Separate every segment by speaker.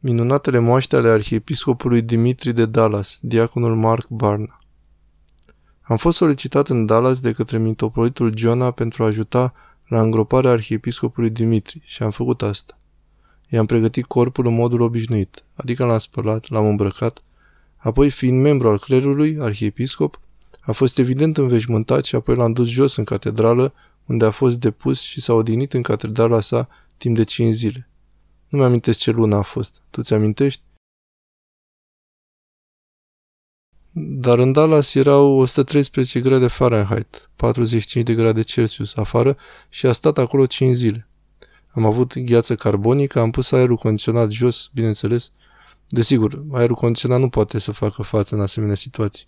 Speaker 1: Minunatele moaște ale arhiepiscopului Dimitri de Dallas, diaconul Mark Barna. Am fost solicitat în Dallas de către mitropolitul Giona pentru a ajuta la îngroparea arhiepiscopului Dimitri și am făcut asta. I-am pregătit corpul în modul obișnuit, adică l-am spălat, l-am îmbrăcat, apoi fiind membru al clerului, arhiepiscop, a fost evident înveșmântat și apoi l-am dus jos în catedrală, unde a fost depus și s-a odihnit în catedrala sa timp de cinci zile. Nu mi-amintesc ce lună a fost. Tu ți-amintești? Dar în Dallas erau 113 grade Fahrenheit, 45 de grade Celsius afară și a stat acolo 5 zile. Am avut gheață carbonică, am pus aerul condiționat jos, bineînțeles. Desigur, aerul condiționat nu poate să facă față în asemenea situații.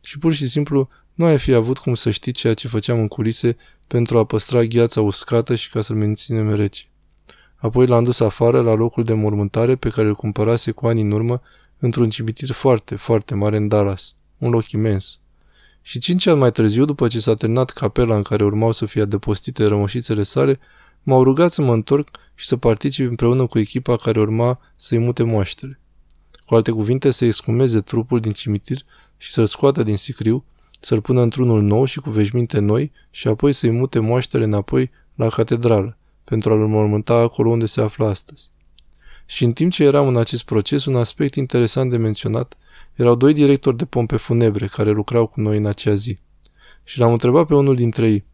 Speaker 1: Și pur și simplu nu ai fi avut cum să știi ceea ce făceam în culise pentru a păstra gheața uscată și ca să-l menținem rece. Apoi l-am dus afară la locul de mormântare pe care îl cumpărase cu ani în urmă într-un cimitir foarte, foarte mare în Dallas. Un loc imens. Și cinci ani mai târziu, după ce s-a terminat capela în care urmau să fie adăpostite rămășițele sale, m-au rugat să mă întorc și să particip împreună cu echipa care urma să-i mute moaștele. Cu alte cuvinte, să excumeze trupul din cimitir și să-l scoată din sicriu, să-l pună într-unul nou și cu veșminte noi și apoi să-i mute moaștele înapoi la catedrală, pentru a-l înmormânta acolo unde se află astăzi. Și în timp ce eram în acest proces, un aspect interesant de menționat erau doi directori de pompe funebre care lucrau cu noi în acea zi. Și l-am întrebat pe unul dintre ei,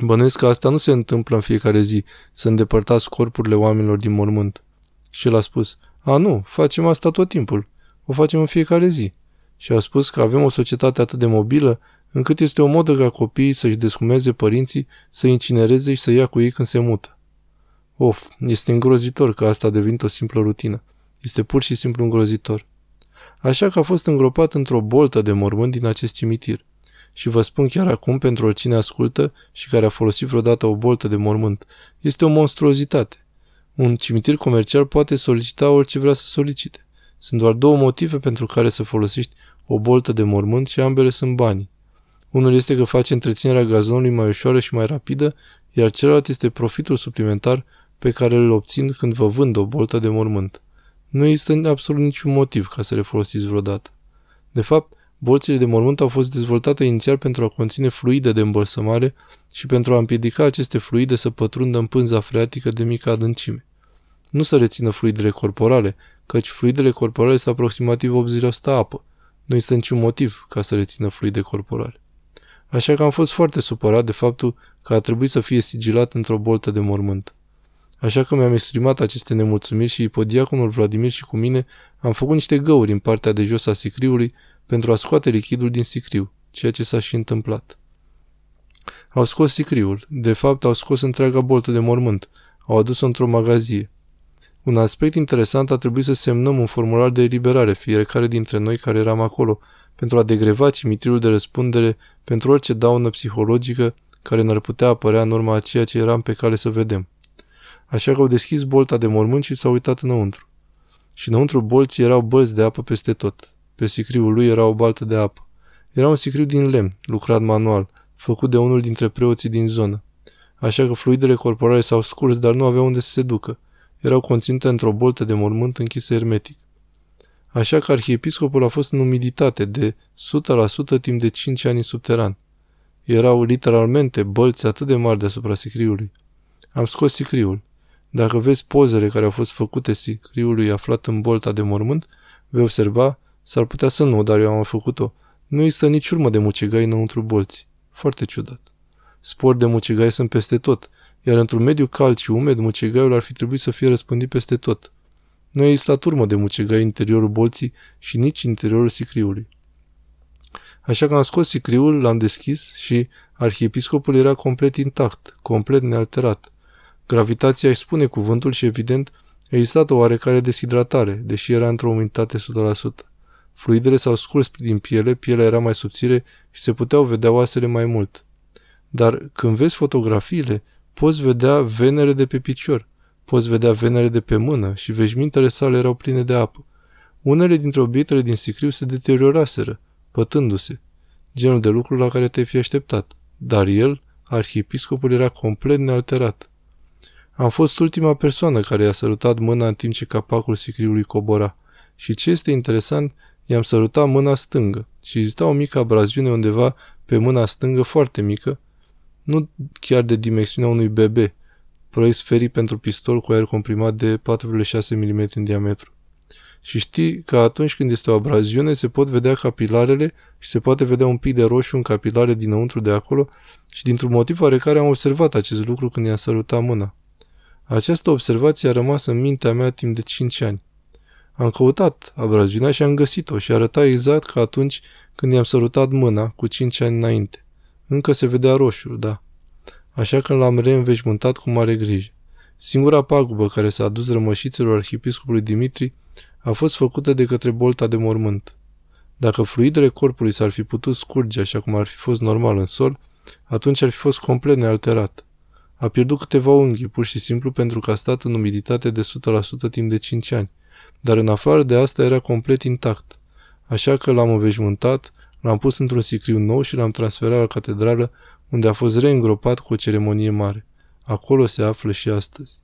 Speaker 1: bănuiesc că asta nu se întâmplă în fiecare zi, să îndepărtați corpurile oamenilor din mormânt. Și el a spus, a nu, facem asta tot timpul, o facem în fiecare zi. Și a spus că avem o societate atât de mobilă încât este o modă ca copiii să-și descumeze părinții, să incinereze și să ia cu ei când se mută. Of, este îngrozitor că asta a devenit o simplă rutină. Este pur și simplu îngrozitor. Așa că a fost îngropat într-o boltă de mormânt din acest cimitir. Și vă spun chiar acum, pentru oricine ascultă și care a folosit vreodată o boltă de mormânt, este o monstruozitate. Un cimitir comercial poate solicita orice vrea să solicite. Sunt doar două motive pentru care să folosești o boltă de mormânt și ambele sunt banii. Unul este că face întreținerea gazonului mai ușoară și mai rapidă, iar celălalt este profitul suplimentar pe care îl obțin când vă vând o boltă de mormânt. Nu există absolut niciun motiv ca să le folosiți vreodată. De fapt, bolțile de mormânt au fost dezvoltate inițial pentru a conține fluide de îmbălsămare și pentru a împiedica aceste fluide să pătrundă în pânza freatică de mică adâncime. Nu să rețină fluidele corporale, căci fluidele corporale sunt aproximativ 80% apă. Nu există niciun motiv ca să rețină fluide corporale. Așa că am fost foarte supărat de faptul că a trebuit să fie sigilat într-o boltă de mormânt. Așa că mi-am exprimat aceste nemulțumiri și ipodiaconul Vladimir și cu mine am făcut niște găuri în partea de jos a sicriului pentru a scoate lichidul din sicriu, ceea ce s-a și întâmplat. Au scos sicriul, de fapt au scos întreaga boltă de mormânt, au adus-o într-o magazie. Un aspect interesant a trebuit să semnăm un formular de eliberare fiecare dintre noi care eram acolo, pentru a degreva cimitirul de răspundere pentru orice daună psihologică care ne-ar putea apărea în urma a ceea ce eram pe cale să vedem. Așa că au deschis bolta de mormânt și s-au uitat înăuntru. Și înăuntru bolții erau bălți de apă peste tot. Pe sicriul lui era o baltă de apă. Era un sicriu din lemn, lucrat manual, făcut de unul dintre preoții din zonă. Așa că fluidele corporale s-au scurs, dar nu aveau unde să se ducă. Erau conținute într-o boltă de mormânt închisă hermetic. Așa că arhiepiscopul a fost în umiditate de 100% timp de 5 ani în subteran. Erau literalmente bălți atât de mari deasupra sicriului. Am scos sicriul. Dacă vezi pozele care au fost făcute sicriului aflat în bolta de mormânt, vei observa, s-ar putea să nu, dar eu am făcut-o, nu există nici urmă de mucegai înăuntru bolții. Foarte ciudat. Spori de mucegai sunt peste tot, iar într-un mediu cald și umed, mucegaiul ar fi trebuit să fie răspândit peste tot. Nu există turmă de mucegai în interiorul bolții și nici în interiorul sicriului. Așa că am scos sicriul, l-am deschis și arhiepiscopul era complet intact, complet nealterat. Gravitația își spune cuvântul și, evident, a existat o oarecare deshidratare, deși era într-o umiditate 100%. Fluidele s-au scurs din piele, pielea era mai subțire și se puteau vedea oasele mai mult. Dar când vezi fotografiile, poți vedea venere de pe picior, poți vedea venere de pe mână și veșmintele sale erau pline de apă. Unele dintre obiectele din sicriu se deterioraseră, pătându-se, genul de lucru la care te-ai fi așteptat. Dar el, arhiepiscopul, era complet nealterat. Am fost ultima persoană care i-a sărutat mâna în timp ce capacul sicriului cobora. Și ce este interesant, i-am sărutat mâna stângă și exista o mică abraziune undeva pe mâna stângă foarte mică, nu chiar de dimensiunea unui bebe, proiect sferic pentru pistol cu aer comprimat de 4,6 mm în diametru. Și știi că atunci când este o abraziune se pot vedea capilarele și se poate vedea un pic de roșu în capilare dinăuntru de acolo și dintr-un motiv oarecare am observat acest lucru când i-am sărutat mâna. Această observație a rămas în mintea mea timp de 5 ani. Am căutat abraziunea și am găsit-o și arăta exact ca atunci când i-am sărutat mâna cu 5 ani înainte. Încă se vedea roșu, da. Așa că l-am reînveșmântat cu mare grijă. Singura pagubă care s-a adus rămășițelor arhiepiscopului Dimitri a fost făcută de către bolta de mormânt. Dacă fluidele corpului s-ar fi putut scurge așa cum ar fi fost normal în sol, atunci ar fi fost complet nealterat. A pierdut câteva unghii, pur și simplu pentru că a stat în umiditate de 100% timp de 5 ani, dar în afară de asta era complet intact. Așa că l-am înveșmântat, l-am pus într-un sicriu nou și l-am transferat la catedrală, unde a fost reîngropat cu o ceremonie mare. Acolo se află și astăzi.